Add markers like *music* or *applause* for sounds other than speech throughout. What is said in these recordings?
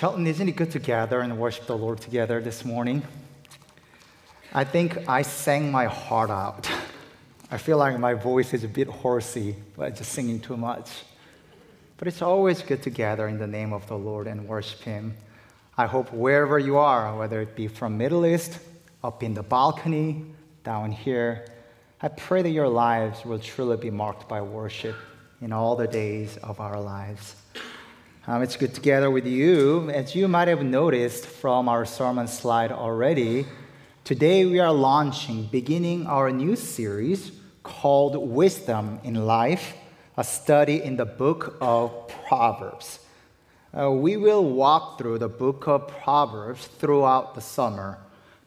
Chelten, isn't it good to gather and worship the Lord together this morning? I think I sang my heart out. I feel like my voice is a bit horsey by just singing too much. But it's always good to gather in the name of the Lord and worship Him. I hope wherever you are, whether it be from Middle East, up in the balcony, down here, I pray that your lives will truly be marked by worship in all the days of our lives. Um, it's good to gather with you. As you might have noticed from our sermon slide already, today we are launching, beginning our new series called Wisdom in Life, a study in the book of Proverbs. Uh, we will walk through the book of Proverbs throughout the summer.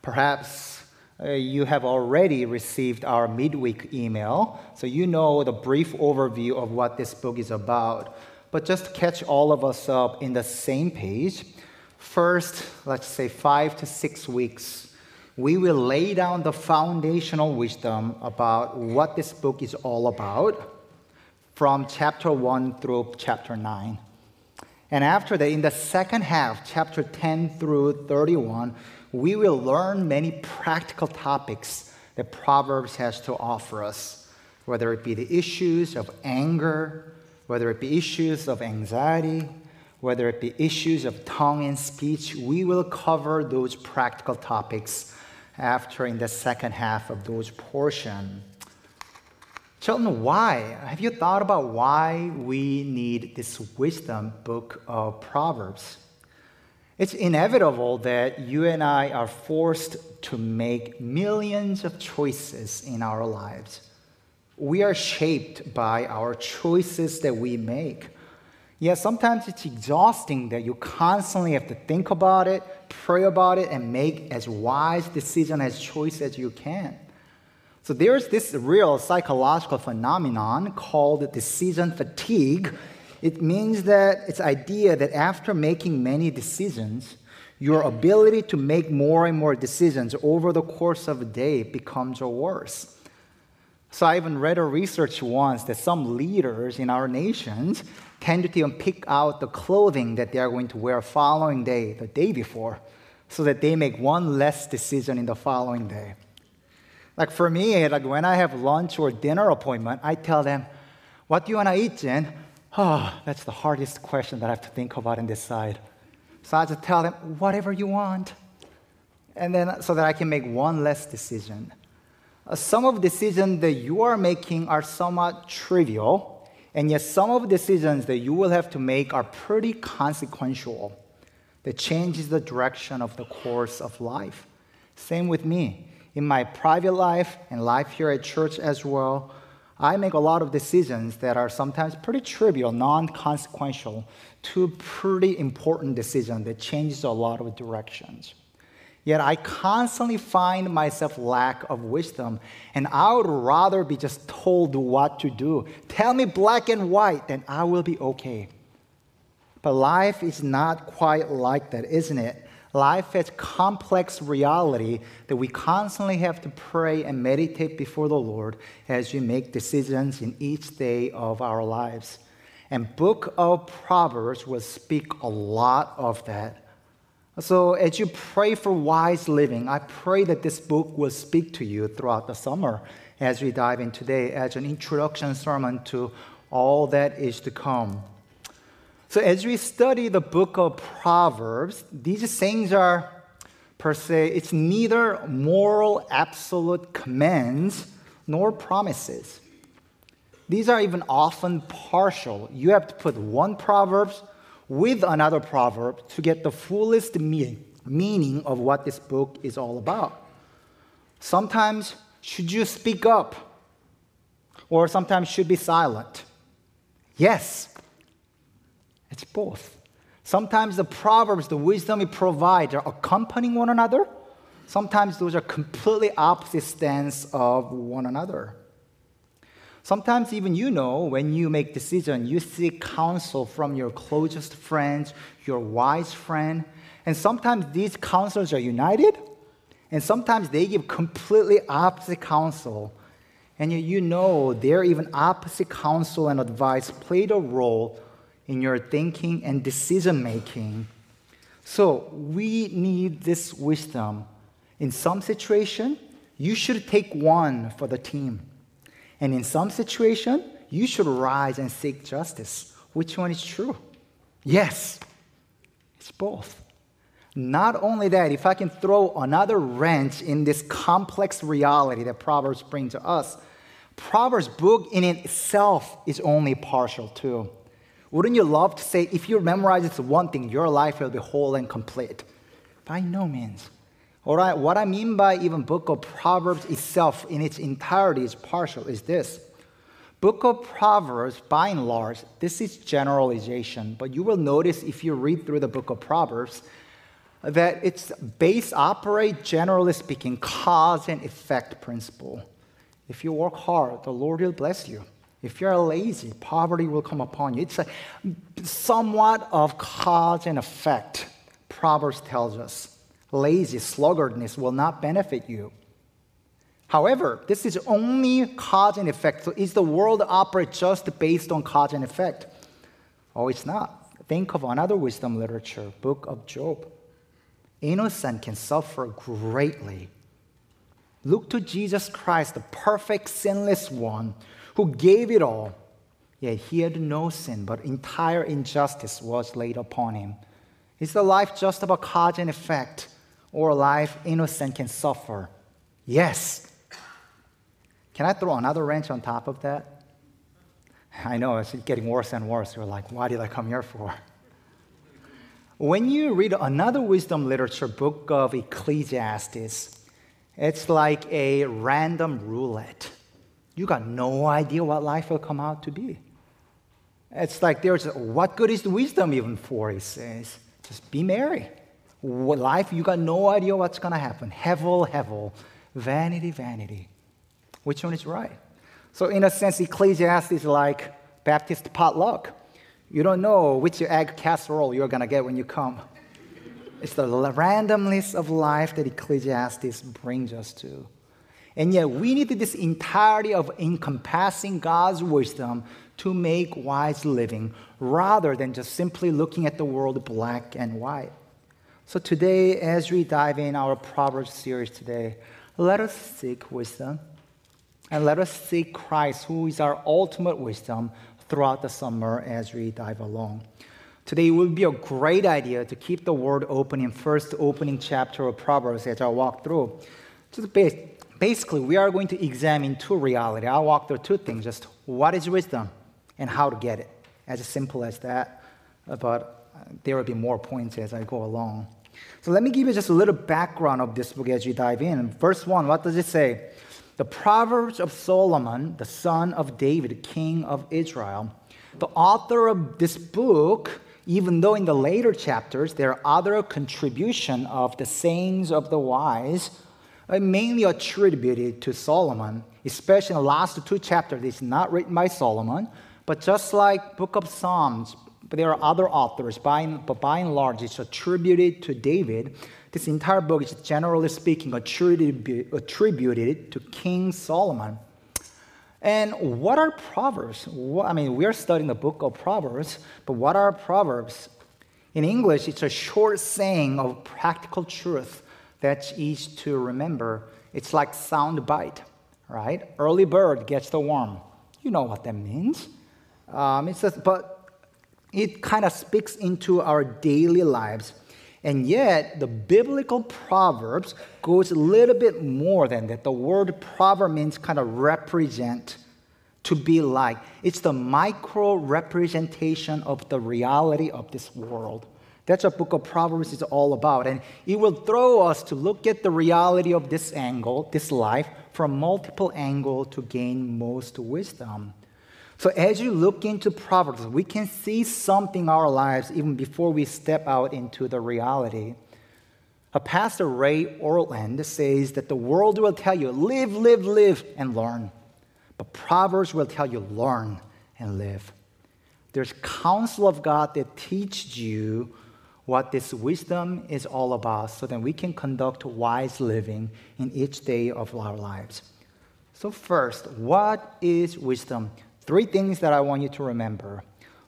Perhaps uh, you have already received our midweek email, so you know the brief overview of what this book is about. But just catch all of us up in the same page, first, let's say five to six weeks, we will lay down the foundational wisdom about what this book is all about from chapter 1 through chapter 9. And after that, in the second half, chapter 10 through 31, we will learn many practical topics that Proverbs has to offer us, whether it be the issues of anger, whether it be issues of anxiety, whether it be issues of tongue and speech, we will cover those practical topics after in the second half of those portion. Children, why? Have you thought about why we need this wisdom book of Proverbs? It's inevitable that you and I are forced to make millions of choices in our lives we are shaped by our choices that we make. Yeah, sometimes it's exhausting that you constantly have to think about it, pray about it, and make as wise decision as choice as you can. So there's this real psychological phenomenon called decision fatigue. It means that it's idea that after making many decisions, your ability to make more and more decisions over the course of a day becomes worse. So I even read a research once that some leaders in our nations tend to even pick out the clothing that they are going to wear following day, the day before, so that they make one less decision in the following day. Like for me, like when I have lunch or dinner appointment, I tell them, "What do you want to eat, Jin?" Oh, that's the hardest question that I have to think about and decide. So I just tell them, "Whatever you want," and then so that I can make one less decision. Uh, some of the decisions that you are making are somewhat trivial, and yet some of the decisions that you will have to make are pretty consequential. That changes the direction of the course of life. Same with me. In my private life and life here at church as well, I make a lot of decisions that are sometimes pretty trivial, non consequential, to pretty important decisions that changes a lot of directions. Yet I constantly find myself lack of wisdom, and I would rather be just told what to do. Tell me black and white, then I will be okay. But life is not quite like that, isn't it? Life is complex reality that we constantly have to pray and meditate before the Lord as we make decisions in each day of our lives. And book of Proverbs will speak a lot of that. So, as you pray for wise living, I pray that this book will speak to you throughout the summer as we dive in today as an introduction sermon to all that is to come. So, as we study the book of Proverbs, these sayings are per se, it's neither moral absolute commands nor promises. These are even often partial. You have to put one Proverbs with another proverb to get the fullest meaning of what this book is all about. Sometimes, should you speak up? Or sometimes, should be silent? Yes, it's both. Sometimes the proverbs, the wisdom it provides, are accompanying one another. Sometimes those are completely opposite stance of one another. Sometimes even you know when you make decision, you seek counsel from your closest friends, your wise friend, and sometimes these counselors are united, and sometimes they give completely opposite counsel. And you know their even opposite counsel and advice played a role in your thinking and decision making. So we need this wisdom. In some situation, you should take one for the team. And in some situation, you should rise and seek justice. Which one is true? Yes, it's both. Not only that, if I can throw another wrench in this complex reality that Proverbs bring to us, Proverbs book in itself is only partial too. Wouldn't you love to say, if you memorize this one thing, your life will be whole and complete? By no means. All right, what I mean by even book of Proverbs itself in its entirety is partial is this. Book of Proverbs, by and large, this is generalization, but you will notice if you read through the book of Proverbs that its base operate, generally speaking, cause and effect principle. If you work hard, the Lord will bless you. If you're lazy, poverty will come upon you. It's a, somewhat of cause and effect. Proverbs tells us lazy, sluggardness will not benefit you. However, this is only cause and effect. So is the world operate just based on cause and effect? Oh, it's not. Think of another wisdom literature, book of Job. Innocent can suffer greatly. Look to Jesus Christ, the perfect, sinless one who gave it all. Yet he had no sin, but entire injustice was laid upon him. Is the life just about cause and effect, or life innocent can suffer? Yes. Can I throw another wrench on top of that? I know it's getting worse and worse. You're like, why did I come here for? When you read another wisdom literature book of Ecclesiastes, it's like a random roulette. You got no idea what life will come out to be. It's like there's what good is the wisdom even for, he says. Just be merry. Life, you got no idea what's going to happen. Hevel, hevel. Vanity, vanity. Which one is right? So, in a sense, Ecclesiastes is like Baptist potluck. You don't know which egg casserole you're going to get when you come. It's the randomness of life that Ecclesiastes brings us to. And yet, we need this entirety of encompassing God's wisdom to make wise living rather than just simply looking at the world black and white. So, today, as we dive in our Proverbs series today, let us seek wisdom and let us seek Christ, who is our ultimate wisdom, throughout the summer as we dive along. Today, it would be a great idea to keep the word open in first opening chapter of Proverbs as I walk through. Just basically, we are going to examine two reality. I'll walk through two things just what is wisdom and how to get it. As simple as that. But there will be more points as I go along. So let me give you just a little background of this book as you dive in. Verse 1, what does it say? The Proverbs of Solomon, the son of David, king of Israel. The author of this book, even though in the later chapters there are other contribution of the sayings of the wise, are mainly attributed to Solomon, especially in the last two chapters. It's not written by Solomon, but just like Book of Psalms, but there are other authors, by, but by and large, it's attributed to David. This entire book is generally speaking attributed, attributed to King Solomon. And what are Proverbs? I mean, we are studying the book of Proverbs, but what are Proverbs? In English, it's a short saying of practical truth that's easy to remember. It's like sound bite, right? Early bird gets the worm. You know what that means. Um, it says, but it kind of speaks into our daily lives. And yet, the biblical proverbs goes a little bit more than that. The word proverb means kind of represent, to be like. It's the micro representation of the reality of this world. That's what book of Proverbs is all about. And it will throw us to look at the reality of this angle, this life, from multiple angles to gain most wisdom. So as you look into Proverbs, we can see something in our lives even before we step out into the reality. A pastor, Ray Ortlund, says that the world will tell you, live, live, live, and learn. But Proverbs will tell you, learn and live. There's counsel of God that teaches you what this wisdom is all about so that we can conduct wise living in each day of our lives. So, first, what is wisdom? Three things that I want you to remember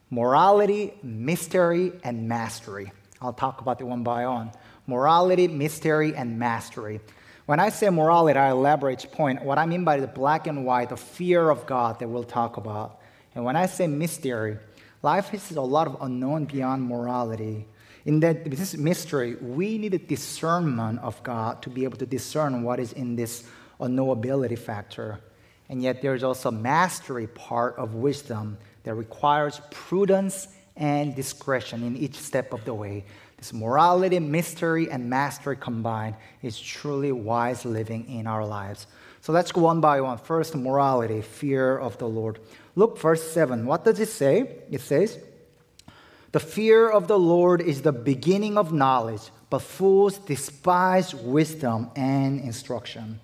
morality, mystery, and mastery. I'll talk about it one by one morality, mystery, and mastery. When I say morality, I elaborate point. What I mean by the black and white, the fear of God that we'll talk about. And when I say mystery, life is a lot of unknown beyond morality. In that this mystery, we need a discernment of God to be able to discern what is in this unknowability factor. And yet there's also a mastery part of wisdom that requires prudence and discretion in each step of the way. This morality, mystery, and mastery combined is truly wise living in our lives. So let's go one by one. First, morality, fear of the Lord. Look, verse 7. What does it say? It says, The fear of the Lord is the beginning of knowledge, but fools despise wisdom and instruction.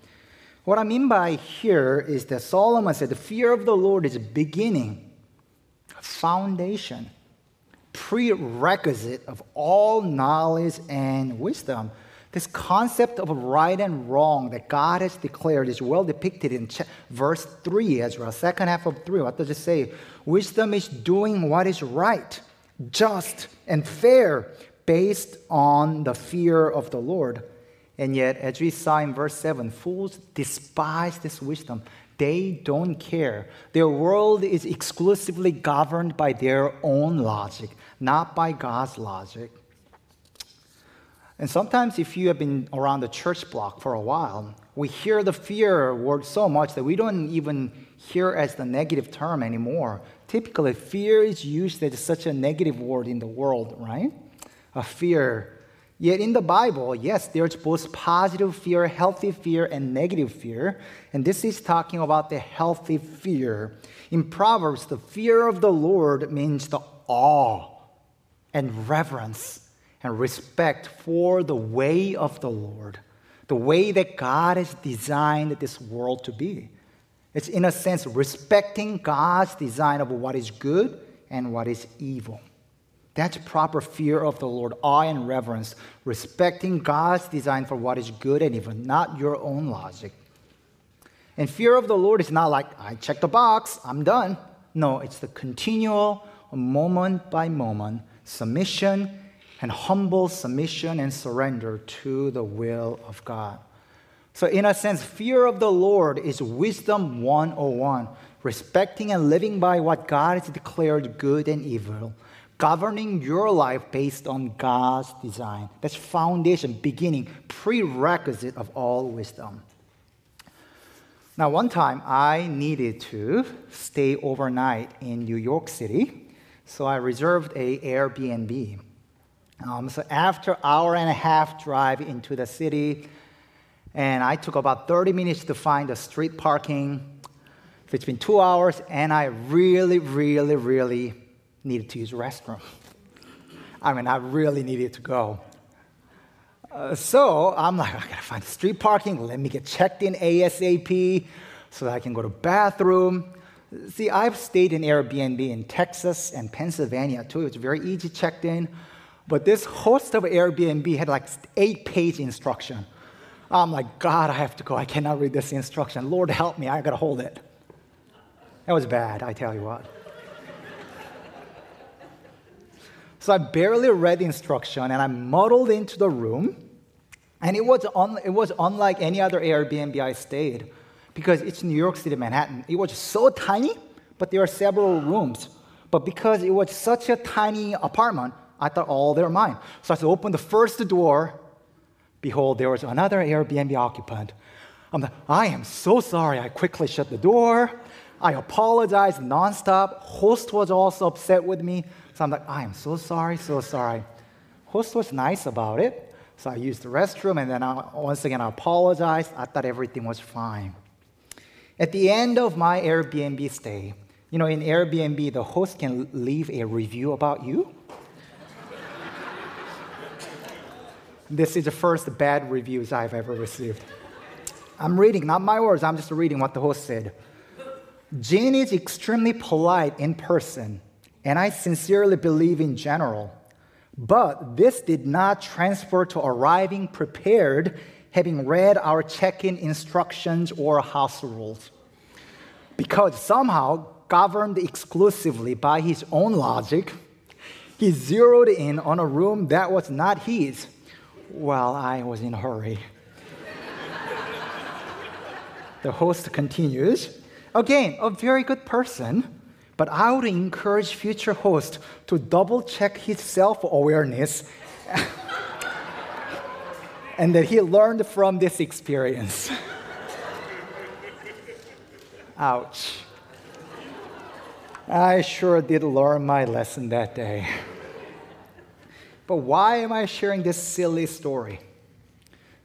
What I mean by here is that Solomon said the fear of the Lord is beginning, foundation, prerequisite of all knowledge and wisdom. This concept of right and wrong that God has declared is well depicted in verse 3 as well, second half of 3. What does it say? Wisdom is doing what is right, just, and fair based on the fear of the Lord. And yet, as we saw in verse 7, fools despise this wisdom. They don't care. Their world is exclusively governed by their own logic, not by God's logic. And sometimes, if you have been around the church block for a while, we hear the fear word so much that we don't even hear as the negative term anymore. Typically, fear is used as such a negative word in the world, right? A fear Yet in the Bible, yes, there's both positive fear, healthy fear, and negative fear. And this is talking about the healthy fear. In Proverbs, the fear of the Lord means the awe and reverence and respect for the way of the Lord, the way that God has designed this world to be. It's, in a sense, respecting God's design of what is good and what is evil. That's proper fear of the Lord, awe and reverence, respecting God's design for what is good and evil, not your own logic. And fear of the Lord is not like, I check the box, I'm done. No, it's the continual, moment by moment submission and humble submission and surrender to the will of God. So, in a sense, fear of the Lord is wisdom 101, respecting and living by what God has declared good and evil governing your life based on God's design. That's foundation, beginning, prerequisite of all wisdom. Now, one time I needed to stay overnight in New York City, so I reserved a Airbnb. Um, so after hour and a half drive into the city, and I took about 30 minutes to find a street parking. It's been two hours, and I really, really, really needed to use restroom. I mean, I really needed to go. Uh, so I'm like, I gotta find street parking. Let me get checked in ASAP so that I can go to bathroom. See, I've stayed in Airbnb in Texas and Pennsylvania too. It's very easy checked in. But this host of Airbnb had like eight page instruction. I'm like, God, I have to go. I cannot read this instruction. Lord, help me. I gotta hold it. That was bad, I tell you what. So I barely read the instruction and I muddled into the room. And it was, un- it was unlike any other Airbnb I stayed because it's New York City, Manhattan. It was so tiny, but there are several rooms. But because it was such a tiny apartment, I thought, oh, they're mine. So I opened the first door. Behold, there was another Airbnb occupant. I'm like, I am so sorry. I quickly shut the door. I apologized nonstop. Host was also upset with me. So I'm like, I am so sorry, so sorry. Host was nice about it. So I used the restroom and then I, once again I apologized. I thought everything was fine. At the end of my Airbnb stay, you know, in Airbnb, the host can leave a review about you. *laughs* this is the first bad reviews I've ever received. I'm reading, not my words, I'm just reading what the host said. Jin is extremely polite in person and I sincerely believe in general. But this did not transfer to arriving prepared, having read our check in instructions or house rules. Because somehow, governed exclusively by his own logic, he zeroed in on a room that was not his while I was in a hurry. *laughs* the host continues Again, a very good person, but I would encourage future hosts to double check his self awareness *laughs* and that he learned from this experience. *laughs* Ouch. I sure did learn my lesson that day. But why am I sharing this silly story?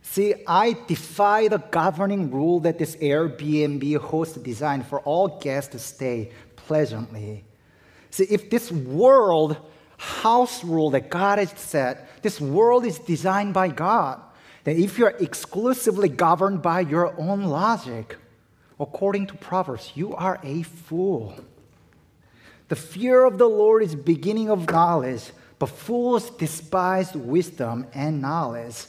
See, I defy the governing rule that this Airbnb host designed for all guests to stay pleasantly. See, if this world house rule that God has set, this world is designed by God, then if you're exclusively governed by your own logic, according to Proverbs, you are a fool. The fear of the Lord is beginning of knowledge, but fools despise wisdom and knowledge.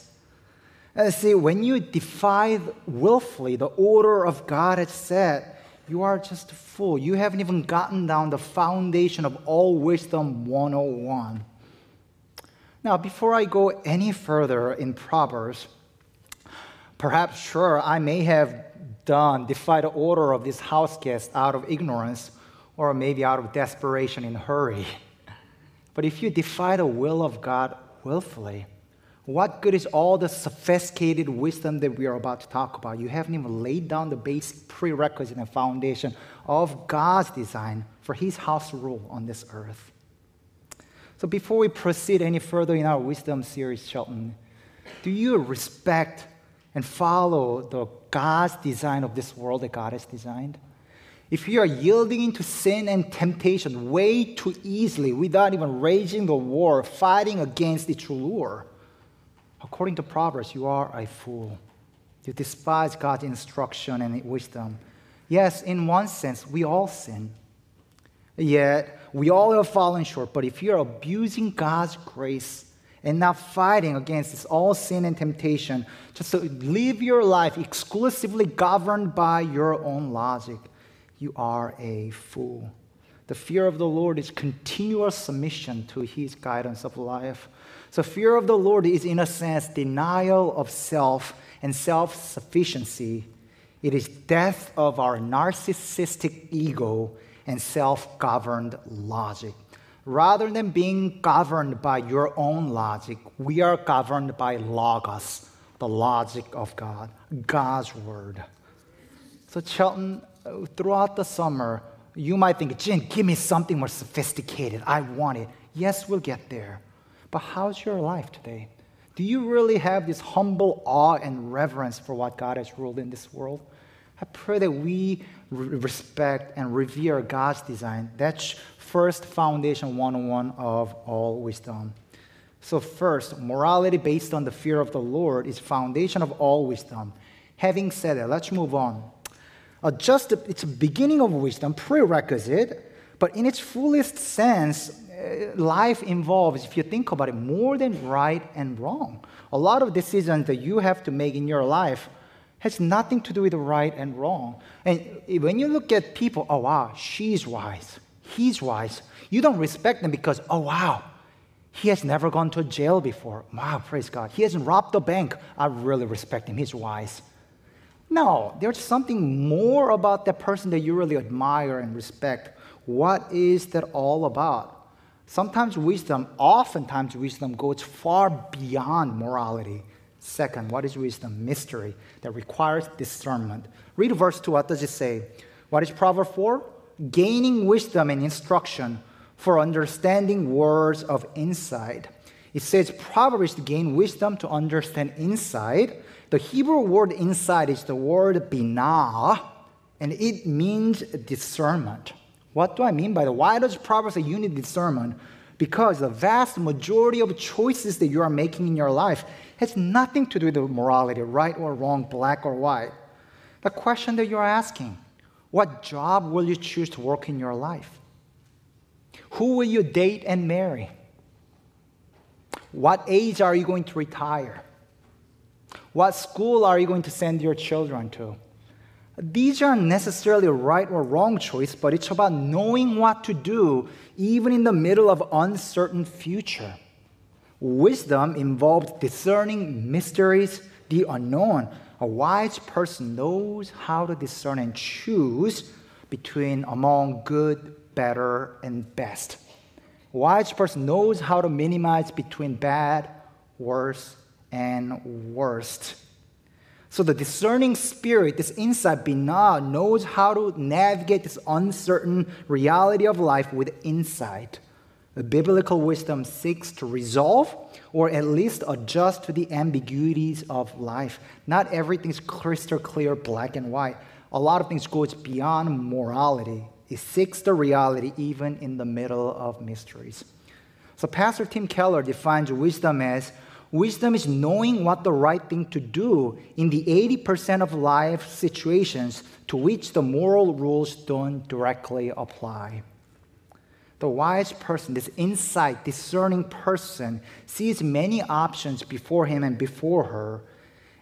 And see, when you defy willfully the order of God has set, you are just a fool. You haven't even gotten down the foundation of all wisdom 101. Now, before I go any further in Proverbs, perhaps, sure, I may have done, defy the order of this house guest out of ignorance or maybe out of desperation in hurry. *laughs* But if you defy the will of God willfully, what good is all the sophisticated wisdom that we are about to talk about? You haven't even laid down the basic prerequisite and foundation of God's design for His house rule on this earth. So, before we proceed any further in our wisdom series, Chelten, do you respect and follow the God's design of this world that God has designed? If you are yielding into sin and temptation way too easily without even raging the war, fighting against its lure, according to Proverbs, you are a fool. You despise God's instruction and wisdom. Yes, in one sense, we all sin. Yet, we all have fallen short. But if you're abusing God's grace and not fighting against this all sin and temptation, just to live your life exclusively governed by your own logic, you are a fool. The fear of the Lord is continual submission to his guidance of life. So, fear of the Lord is, in a sense, denial of self and self sufficiency. It is death of our narcissistic ego and self governed logic. Rather than being governed by your own logic, we are governed by Logos, the logic of God, God's word. So, Chelten, throughout the summer, you might think, Jin, give me something more sophisticated. I want it. Yes, we'll get there. But how's your life today? Do you really have this humble awe and reverence for what God has ruled in this world? I pray that we respect and revere God's design. That's first foundation 101 of all wisdom. So, first, morality based on the fear of the Lord is foundation of all wisdom. Having said that, let's move on. Uh, just it's a beginning of wisdom, prerequisite, but in its fullest sense, uh, life involves, if you think about it, more than right and wrong. A lot of decisions that you have to make in your life has nothing to do with right and wrong. And when you look at people, oh wow, she's wise, he's wise, you don't respect them because, oh wow, he has never gone to jail before. Wow, praise God. He hasn't robbed a bank. I really respect him. He's wise. No, there's something more about that person that you really admire and respect. What is that all about? Sometimes wisdom, oftentimes wisdom goes far beyond morality. Second, what is wisdom? Mystery that requires discernment. Read verse 2. What does it say? What is Proverb 4? Gaining wisdom and instruction for understanding words of insight. It says Proverb to gain wisdom to understand insight the Hebrew word inside is the word binah, and it means discernment. What do I mean by that? Why does Proverbs say you need discernment? Because the vast majority of choices that you are making in your life has nothing to do with morality, right or wrong, black or white. The question that you're asking what job will you choose to work in your life? Who will you date and marry? What age are you going to retire? What school are you going to send your children to? These aren't necessarily right or wrong choice, but it's about knowing what to do even in the middle of uncertain future. Wisdom involves discerning mysteries, the unknown. A wise person knows how to discern and choose between among good, better, and best. A wise person knows how to minimize between bad, worse, and worst. So the discerning spirit, this insight, binah, knows how to navigate this uncertain reality of life with insight. The biblical wisdom seeks to resolve or at least adjust to the ambiguities of life. Not everything is crystal clear, black and white. A lot of things goes beyond morality. It seeks the reality even in the middle of mysteries. So Pastor Tim Keller defines wisdom as Wisdom is knowing what the right thing to do in the 80% of life situations to which the moral rules don't directly apply. The wise person, this insight, discerning person, sees many options before him and before her.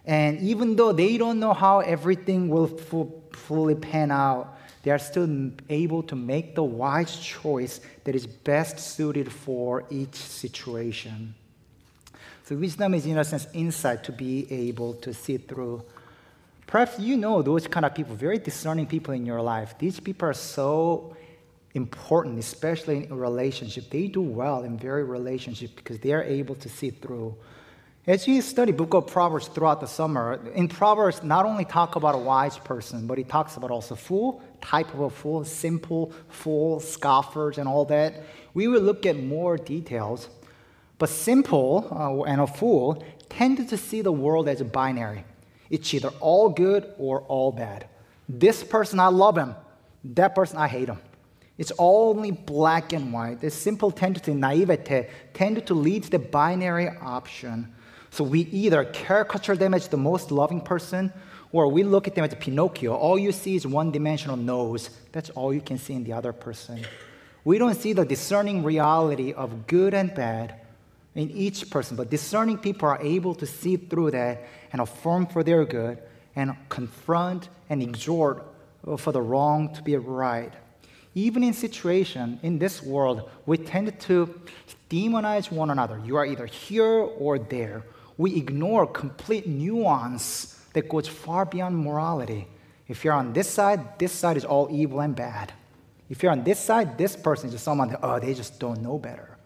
And even though they don't know how everything will fully pan out, they are still able to make the wise choice that is best suited for each situation. So wisdom is, in a sense, insight to be able to see through. Perhaps you know those kind of people, very discerning people in your life. These people are so important, especially in a relationship. They do well in very relationship because they are able to see through. As you study book of Proverbs throughout the summer, in Proverbs not only talk about a wise person, but he talks about also fool, type of a fool, simple fool, scoffers, and all that. We will look at more details. But simple uh, and a fool tend to see the world as a binary. It's either all good or all bad. This person, I love him. That person, I hate him. It's only black and white. The simple tendency, naivete, tend to lead to the binary option. So we either caricature them as the most loving person, or we look at them as Pinocchio. All you see is one dimensional nose. That's all you can see in the other person. We don't see the discerning reality of good and bad in each person. But discerning people are able to see through that and affirm for their good and confront and exhort for the wrong to be right. Even in situation in this world, we tend to demonize one another. You are either here or there. We ignore complete nuance that goes far beyond morality. If you're on this side, this side is all evil and bad. If you're on this side, this person is just someone that, oh, they just don't know better.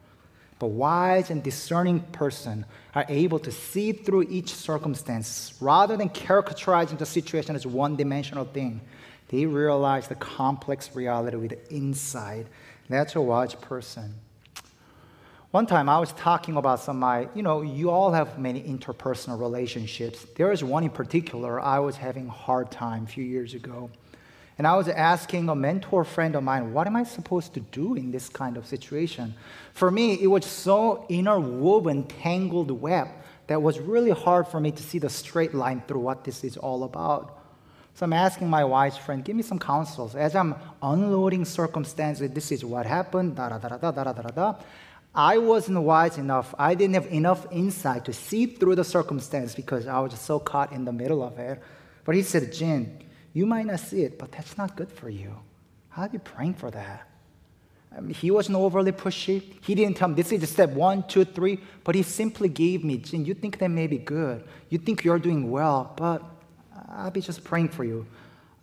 But wise and discerning person are able to see through each circumstance rather than characterizing the situation as one dimensional thing. They realize the complex reality with insight. That's a wise person. One time I was talking about some my, you know, you all have many interpersonal relationships. There is one in particular I was having a hard time a few years ago. And I was asking a mentor friend of mine, what am I supposed to do in this kind of situation? For me, it was so interwoven, tangled web that was really hard for me to see the straight line through what this is all about. So I'm asking my wise friend, give me some counsels. As I'm unloading circumstances, this is what happened, da da da da da da da da. I wasn't wise enough. I didn't have enough insight to see through the circumstance because I was so caught in the middle of it. But he said, Jin, you might not see it, but that's not good for you. How are you praying for that? I mean, he wasn't overly pushy. He didn't tell me this is step one, two, three, but he simply gave me, Jin, you think that may be good. You think you're doing well, but I'll be just praying for you.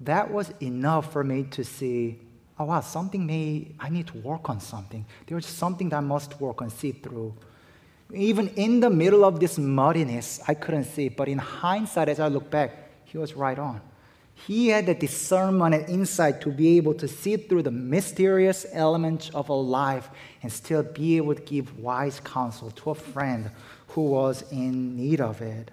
That was enough for me to see, oh wow, something may, I need to work on something. There's something that I must work on, see through. Even in the middle of this muddiness, I couldn't see, but in hindsight, as I look back, he was right on. He had the discernment and insight to be able to see through the mysterious elements of a life and still be able to give wise counsel to a friend who was in need of it.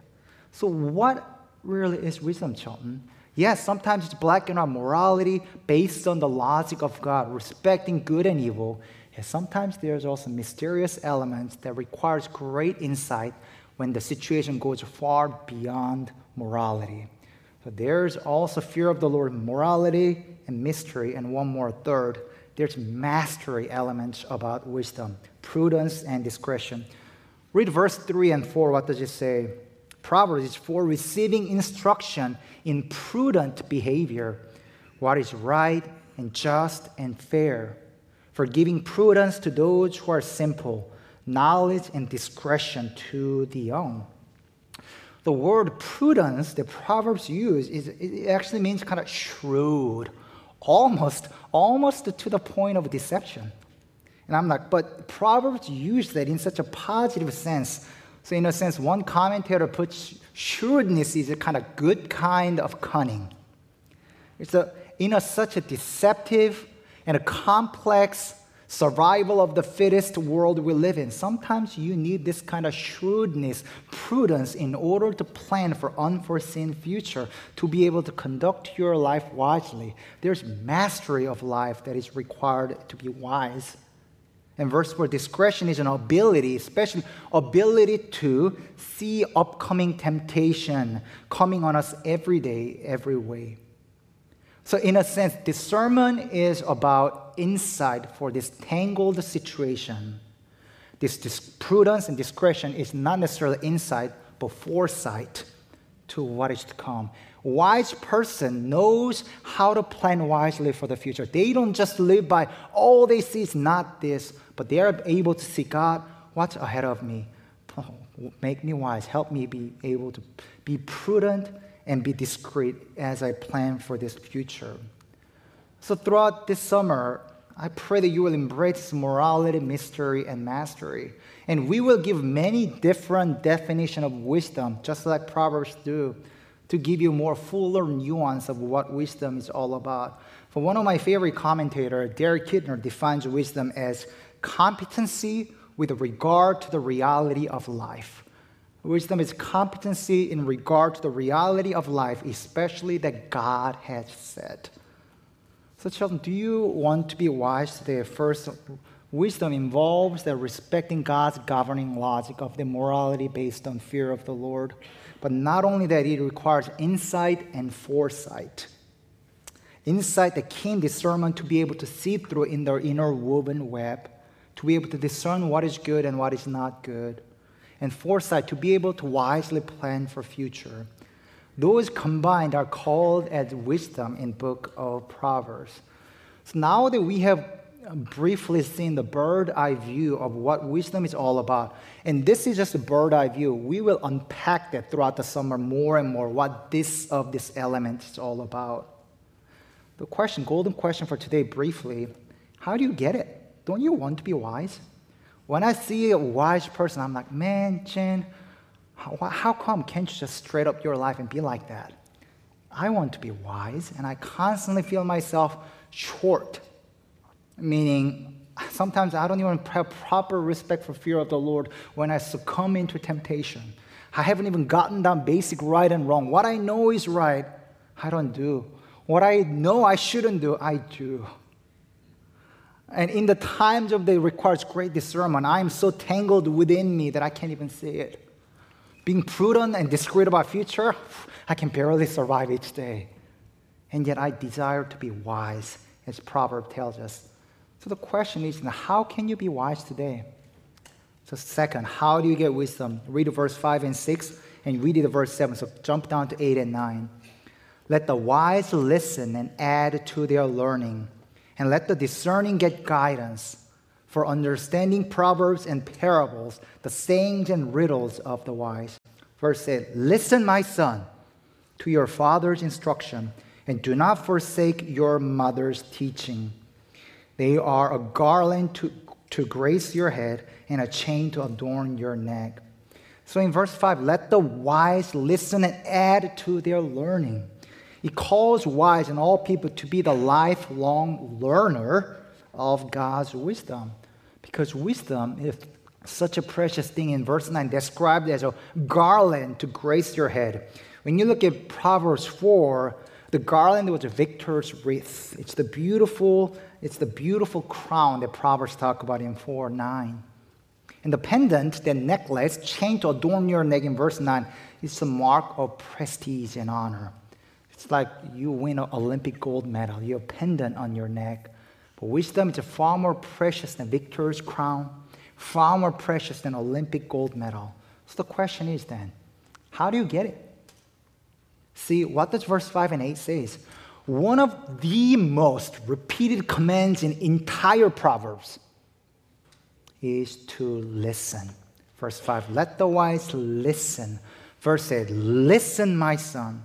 So, what really is wisdom, Chelten? Yes, sometimes it's black and white morality based on the logic of God, respecting good and evil. And sometimes there's also mysterious elements that requires great insight when the situation goes far beyond morality. But there's also fear of the Lord, morality and mystery, and one more third. There's mastery elements about wisdom, prudence and discretion. Read verse 3 and 4. What does it say? Proverbs is for receiving instruction in prudent behavior, what is right and just and fair, for giving prudence to those who are simple, knowledge and discretion to the young. The word prudence that Proverbs use is it actually means kind of shrewd, almost, almost to the point of deception. And I'm like, but Proverbs use that in such a positive sense. So, in a sense, one commentator puts shrewdness is a kind of good kind of cunning. It's a, in a, such a deceptive and a complex survival of the fittest world we live in. Sometimes you need this kind of shrewdness, prudence in order to plan for unforeseen future, to be able to conduct your life wisely. There's mastery of life that is required to be wise. And verse 4 discretion is an ability, especially ability to see upcoming temptation coming on us every day, every way. So, in a sense, discernment is about insight for this tangled situation. This, this prudence and discretion is not necessarily insight, but foresight to what is to come. Wise person knows how to plan wisely for the future. They don't just live by all they see is not this, but they are able to see God, what's ahead of me? Make me wise. Help me be able to be prudent and be discreet as I plan for this future. So, throughout this summer, I pray that you will embrace morality, mystery, and mastery. And we will give many different definitions of wisdom, just like Proverbs do, to give you more fuller nuance of what wisdom is all about. For one of my favorite commentators, Derek Kidner, defines wisdom as competency with regard to the reality of life. Wisdom is competency in regard to the reality of life, especially that God has said. So, children, do you want to be wise today? First, wisdom involves the respecting God's governing logic of the morality based on fear of the Lord. But not only that, it requires insight and foresight. Insight, the keen discernment to be able to see through in their inner woven web, to be able to discern what is good and what is not good and foresight to be able to wisely plan for future. Those combined are called as wisdom in book of Proverbs. So now that we have briefly seen the bird eye view of what wisdom is all about, and this is just a bird eye view, we will unpack that throughout the summer more and more what this of this element is all about. The question, golden question for today, briefly, how do you get it? Don't you want to be wise? When I see a wise person, I'm like, man, Jin, how, how come can't you just straight up your life and be like that? I want to be wise, and I constantly feel myself short. Meaning, sometimes I don't even have proper respect for fear of the Lord when I succumb into temptation. I haven't even gotten down basic right and wrong. What I know is right, I don't do. What I know I shouldn't do, I do. And in the times of the requires great discernment, I am so tangled within me that I can't even see it. Being prudent and discreet about future, I can barely survive each day. And yet I desire to be wise, as Proverb tells us. So the question is, how can you be wise today? So second, how do you get wisdom? Read verse 5 and 6 and read it verse 7. So jump down to 8 and 9. Let the wise listen and add to their learning and let the discerning get guidance for understanding proverbs and parables, the sayings and riddles of the wise. Verse 8 Listen, my son, to your father's instruction, and do not forsake your mother's teaching. They are a garland to, to grace your head and a chain to adorn your neck. So in verse 5, let the wise listen and add to their learning. He calls wise and all people to be the lifelong learner of God's wisdom. Because wisdom is such a precious thing in verse 9, described as a garland to grace your head. When you look at Proverbs 4, the garland was a victor's wreath. It's the beautiful, it's the beautiful crown that Proverbs talk about in 4 9. And the pendant, the necklace, chain to adorn your neck in verse 9, is a mark of prestige and honor. It's like you win an Olympic gold medal, you have a pendant on your neck. But wisdom is far more precious than victor's crown, far more precious than Olympic gold medal. So the question is then, How do you get it? See, what does verse 5 and 8 says? One of the most repeated commands in entire Proverbs is to listen. Verse 5, let the wise listen. Verse 8, listen, my son.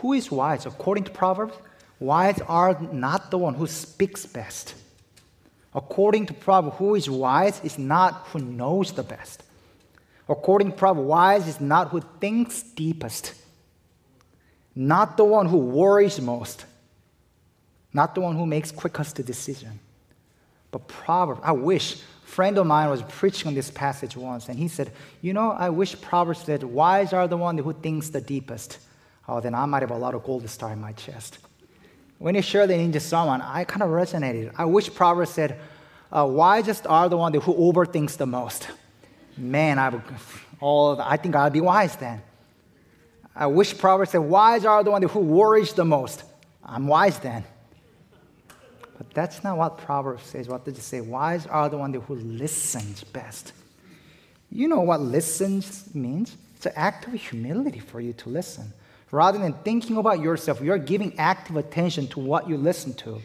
Who is wise? According to Proverbs, wise are not the one who speaks best. According to Proverbs, who is wise is not who knows the best. According to Proverbs, wise is not who thinks deepest, not the one who worries most, not the one who makes quickest decision. But Proverbs, I wish, friend of mine was preaching on this passage once, and he said, You know, I wish Proverbs said, Wise are the one who thinks the deepest. Oh, then I might have a lot of gold star in my chest. When he shared it into someone, I kind of resonated. I wish Proverbs said, uh, wisest are the one who overthinks the most. Man, I would, all I think I'd be wise then. I wish Proverbs said, wise are the one who worries the most. I'm wise then. But that's not what Proverbs says. What does it say? Wise are the one who listens best. You know what listens means? It's an act of humility for you to listen. Rather than thinking about yourself, you're giving active attention to what you listen to.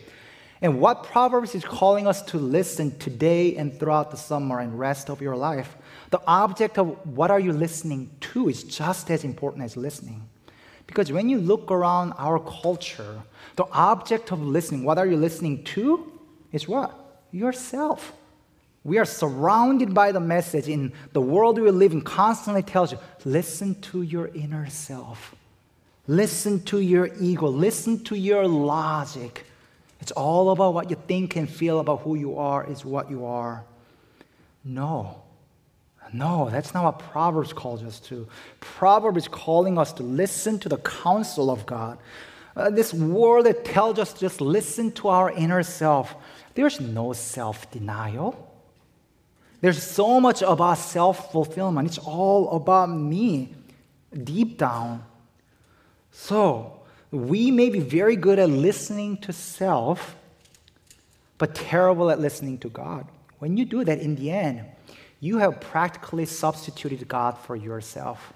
And what Proverbs is calling us to listen today and throughout the summer and rest of your life, the object of what are you listening to is just as important as listening. Because when you look around our culture, the object of listening, what are you listening to, is what? Yourself. We are surrounded by the message in the world we live in constantly tells you, listen to your inner self. Listen to your ego. Listen to your logic. It's all about what you think and feel about who you are, is what you are. No. No, that's not what Proverbs calls us to. Proverbs is calling us to listen to the counsel of God. Uh, this word that tells us just listen to our inner self. There's no self denial. There's so much about self fulfillment. It's all about me deep down. So, we may be very good at listening to self, but terrible at listening to God. When you do that, in the end, you have practically substituted God for yourself.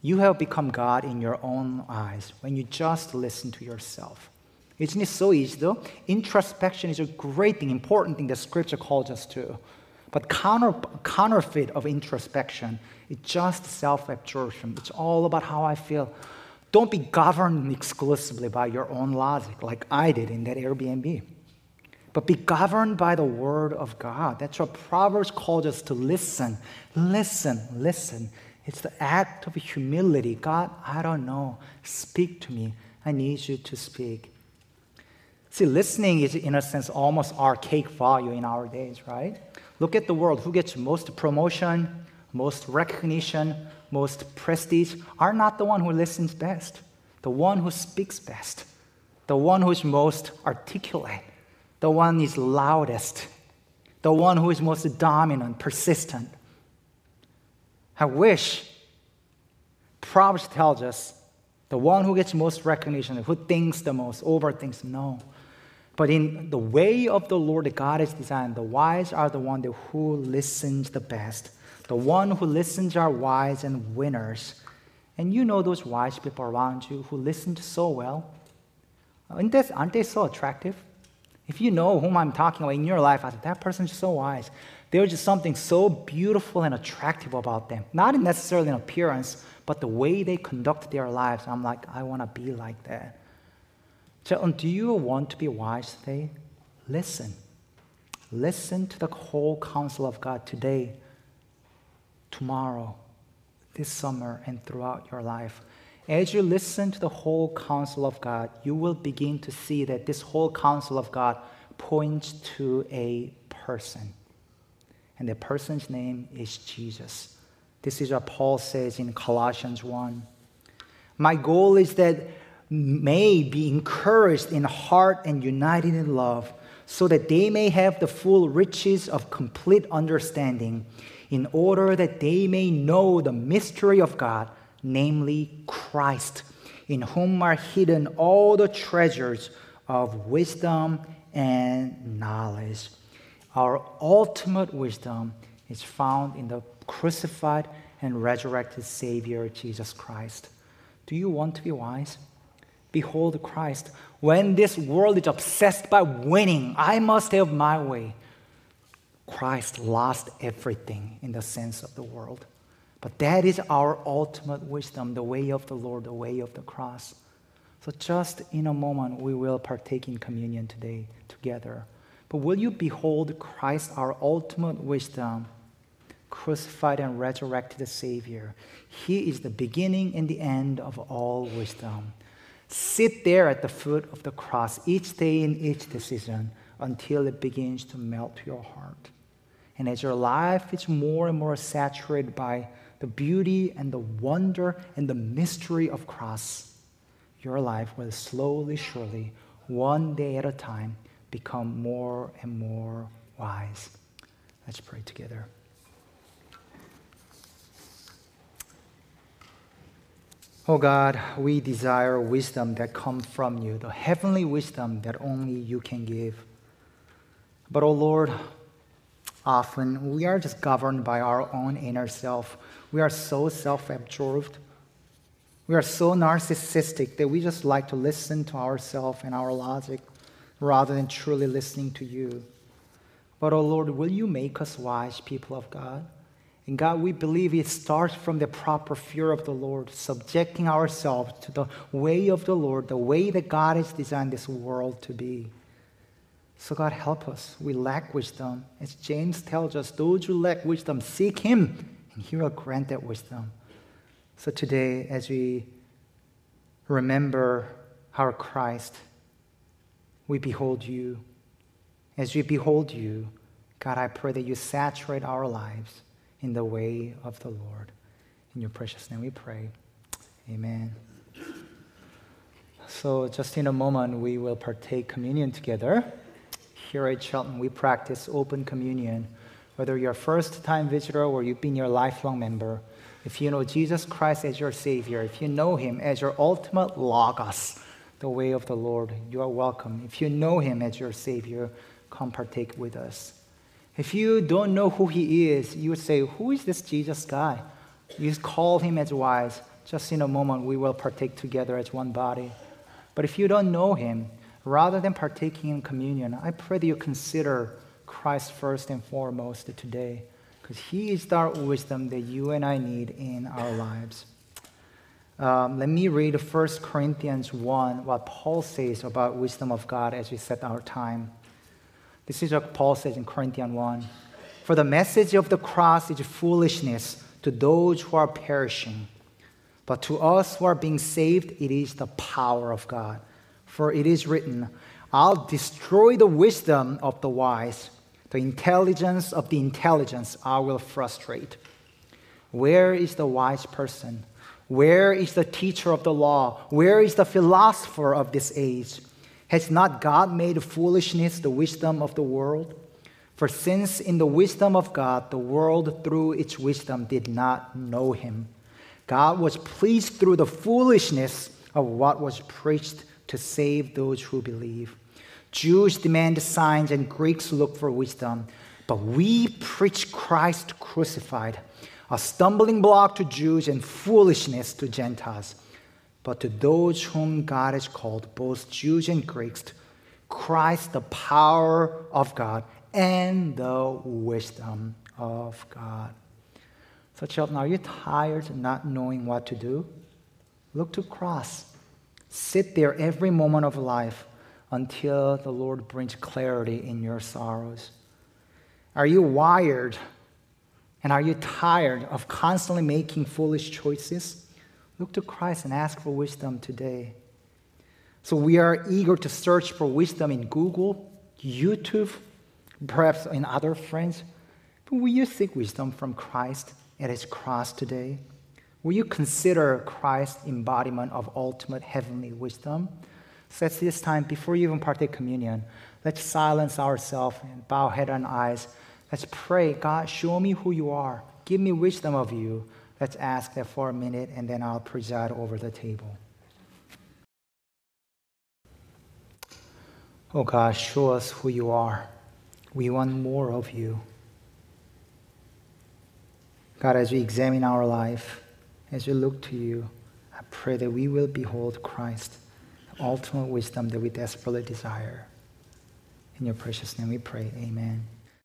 You have become God in your own eyes when you just listen to yourself. Isn't it so easy though? Introspection is a great thing, important thing that scripture calls us to. But counter, counterfeit of introspection is just self absorption. It's all about how I feel. Don't be governed exclusively by your own logic, like I did in that Airbnb. But be governed by the Word of God. That's what Proverbs calls us to listen. Listen, listen. It's the act of humility. God, I don't know. Speak to me. I need you to speak. See, listening is, in a sense, almost archaic value in our days, right? Look at the world. Who gets most promotion, most recognition, most prestige are not the one who listens best, the one who speaks best, the one who is most articulate, the one who is loudest, the one who is most dominant, persistent. I wish Proverbs tells us the one who gets most recognition, who thinks the most, overthinks, no. But in the way of the Lord God has designed, the wise are the one who listens the best. The one who listens are wise and winners. And you know those wise people around you who listened so well. Aren't they, aren't they so attractive? If you know whom I'm talking about in your life, I said, that person's so wise. There's just something so beautiful and attractive about them. Not necessarily in appearance, but the way they conduct their lives. I'm like, I want to be like that. So, do you want to be wise today? Listen. Listen to the whole counsel of God today tomorrow, this summer, and throughout your life. As you listen to the whole counsel of God, you will begin to see that this whole counsel of God points to a person. And the person's name is Jesus. This is what Paul says in Colossians 1. My goal is that may be encouraged in heart and united in love, so that they may have the full riches of complete understanding in order that they may know the mystery of God, namely Christ, in whom are hidden all the treasures of wisdom and knowledge. Our ultimate wisdom is found in the crucified and resurrected Savior, Jesus Christ. Do you want to be wise? Behold Christ. When this world is obsessed by winning, I must have my way. Christ lost everything in the sense of the world. But that is our ultimate wisdom, the way of the Lord, the way of the cross. So, just in a moment, we will partake in communion today together. But will you behold Christ, our ultimate wisdom, crucified and resurrected Savior? He is the beginning and the end of all wisdom. Sit there at the foot of the cross each day in each decision until it begins to melt your heart. And as your life is more and more saturated by the beauty and the wonder and the mystery of cross, your life will slowly, surely, one day at a time, become more and more wise. Let's pray together. Oh God, we desire wisdom that comes from you, the heavenly wisdom that only you can give. But, oh Lord, often we are just governed by our own inner self. We are so self absorbed. We are so narcissistic that we just like to listen to ourselves and our logic rather than truly listening to you. But, oh Lord, will you make us wise people of God? And God, we believe it starts from the proper fear of the Lord, subjecting ourselves to the way of the Lord, the way that God has designed this world to be. So, God, help us. We lack wisdom. As James tells us, those who lack wisdom, seek Him, and He will grant that wisdom. So, today, as we remember our Christ, we behold you. As we behold you, God, I pray that you saturate our lives in the way of the Lord. In your precious name we pray. Amen. So, just in a moment, we will partake communion together. Here at Chelten, we practice open communion. Whether you're a first time visitor or you've been your lifelong member, if you know Jesus Christ as your Savior, if you know Him as your ultimate Logos, the way of the Lord, you are welcome. If you know Him as your Savior, come partake with us. If you don't know who he is, you would say, Who is this Jesus guy? You call him as wise. Just in a moment, we will partake together as one body. But if you don't know him, rather than partaking in communion, I pray that you consider Christ first and foremost today, because he is the wisdom that you and I need in our lives. Um, let me read 1 Corinthians 1, what Paul says about wisdom of God as we set our time. This is what Paul says in Corinthians 1. For the message of the cross is foolishness to those who are perishing, but to us who are being saved, it is the power of God. For it is written, I'll destroy the wisdom of the wise, the intelligence of the intelligence I will frustrate. Where is the wise person? Where is the teacher of the law? Where is the philosopher of this age? Has not God made foolishness the wisdom of the world? For since in the wisdom of God, the world through its wisdom did not know him, God was pleased through the foolishness of what was preached to save those who believe. Jews demand signs and Greeks look for wisdom, but we preach Christ crucified, a stumbling block to Jews and foolishness to Gentiles. But to those whom God has called, both Jews and Greeks, Christ, the power of God and the wisdom of God. So, children, are you tired of not knowing what to do? Look to cross. Sit there every moment of life until the Lord brings clarity in your sorrows. Are you wired and are you tired of constantly making foolish choices? Look to Christ and ask for wisdom today. So we are eager to search for wisdom in Google, YouTube, perhaps in other friends. But will you seek wisdom from Christ at his cross today? Will you consider Christ's embodiment of ultimate heavenly wisdom? So at this time, before you even partake communion, let's silence ourselves and bow head and eyes. Let's pray, God, show me who you are. Give me wisdom of you. Let's ask that for a minute, and then I'll preside over the table. Oh God, show us who you are. We want more of you. God, as we examine our life, as we look to you, I pray that we will behold Christ, the ultimate wisdom that we desperately desire. In your precious name we pray. Amen.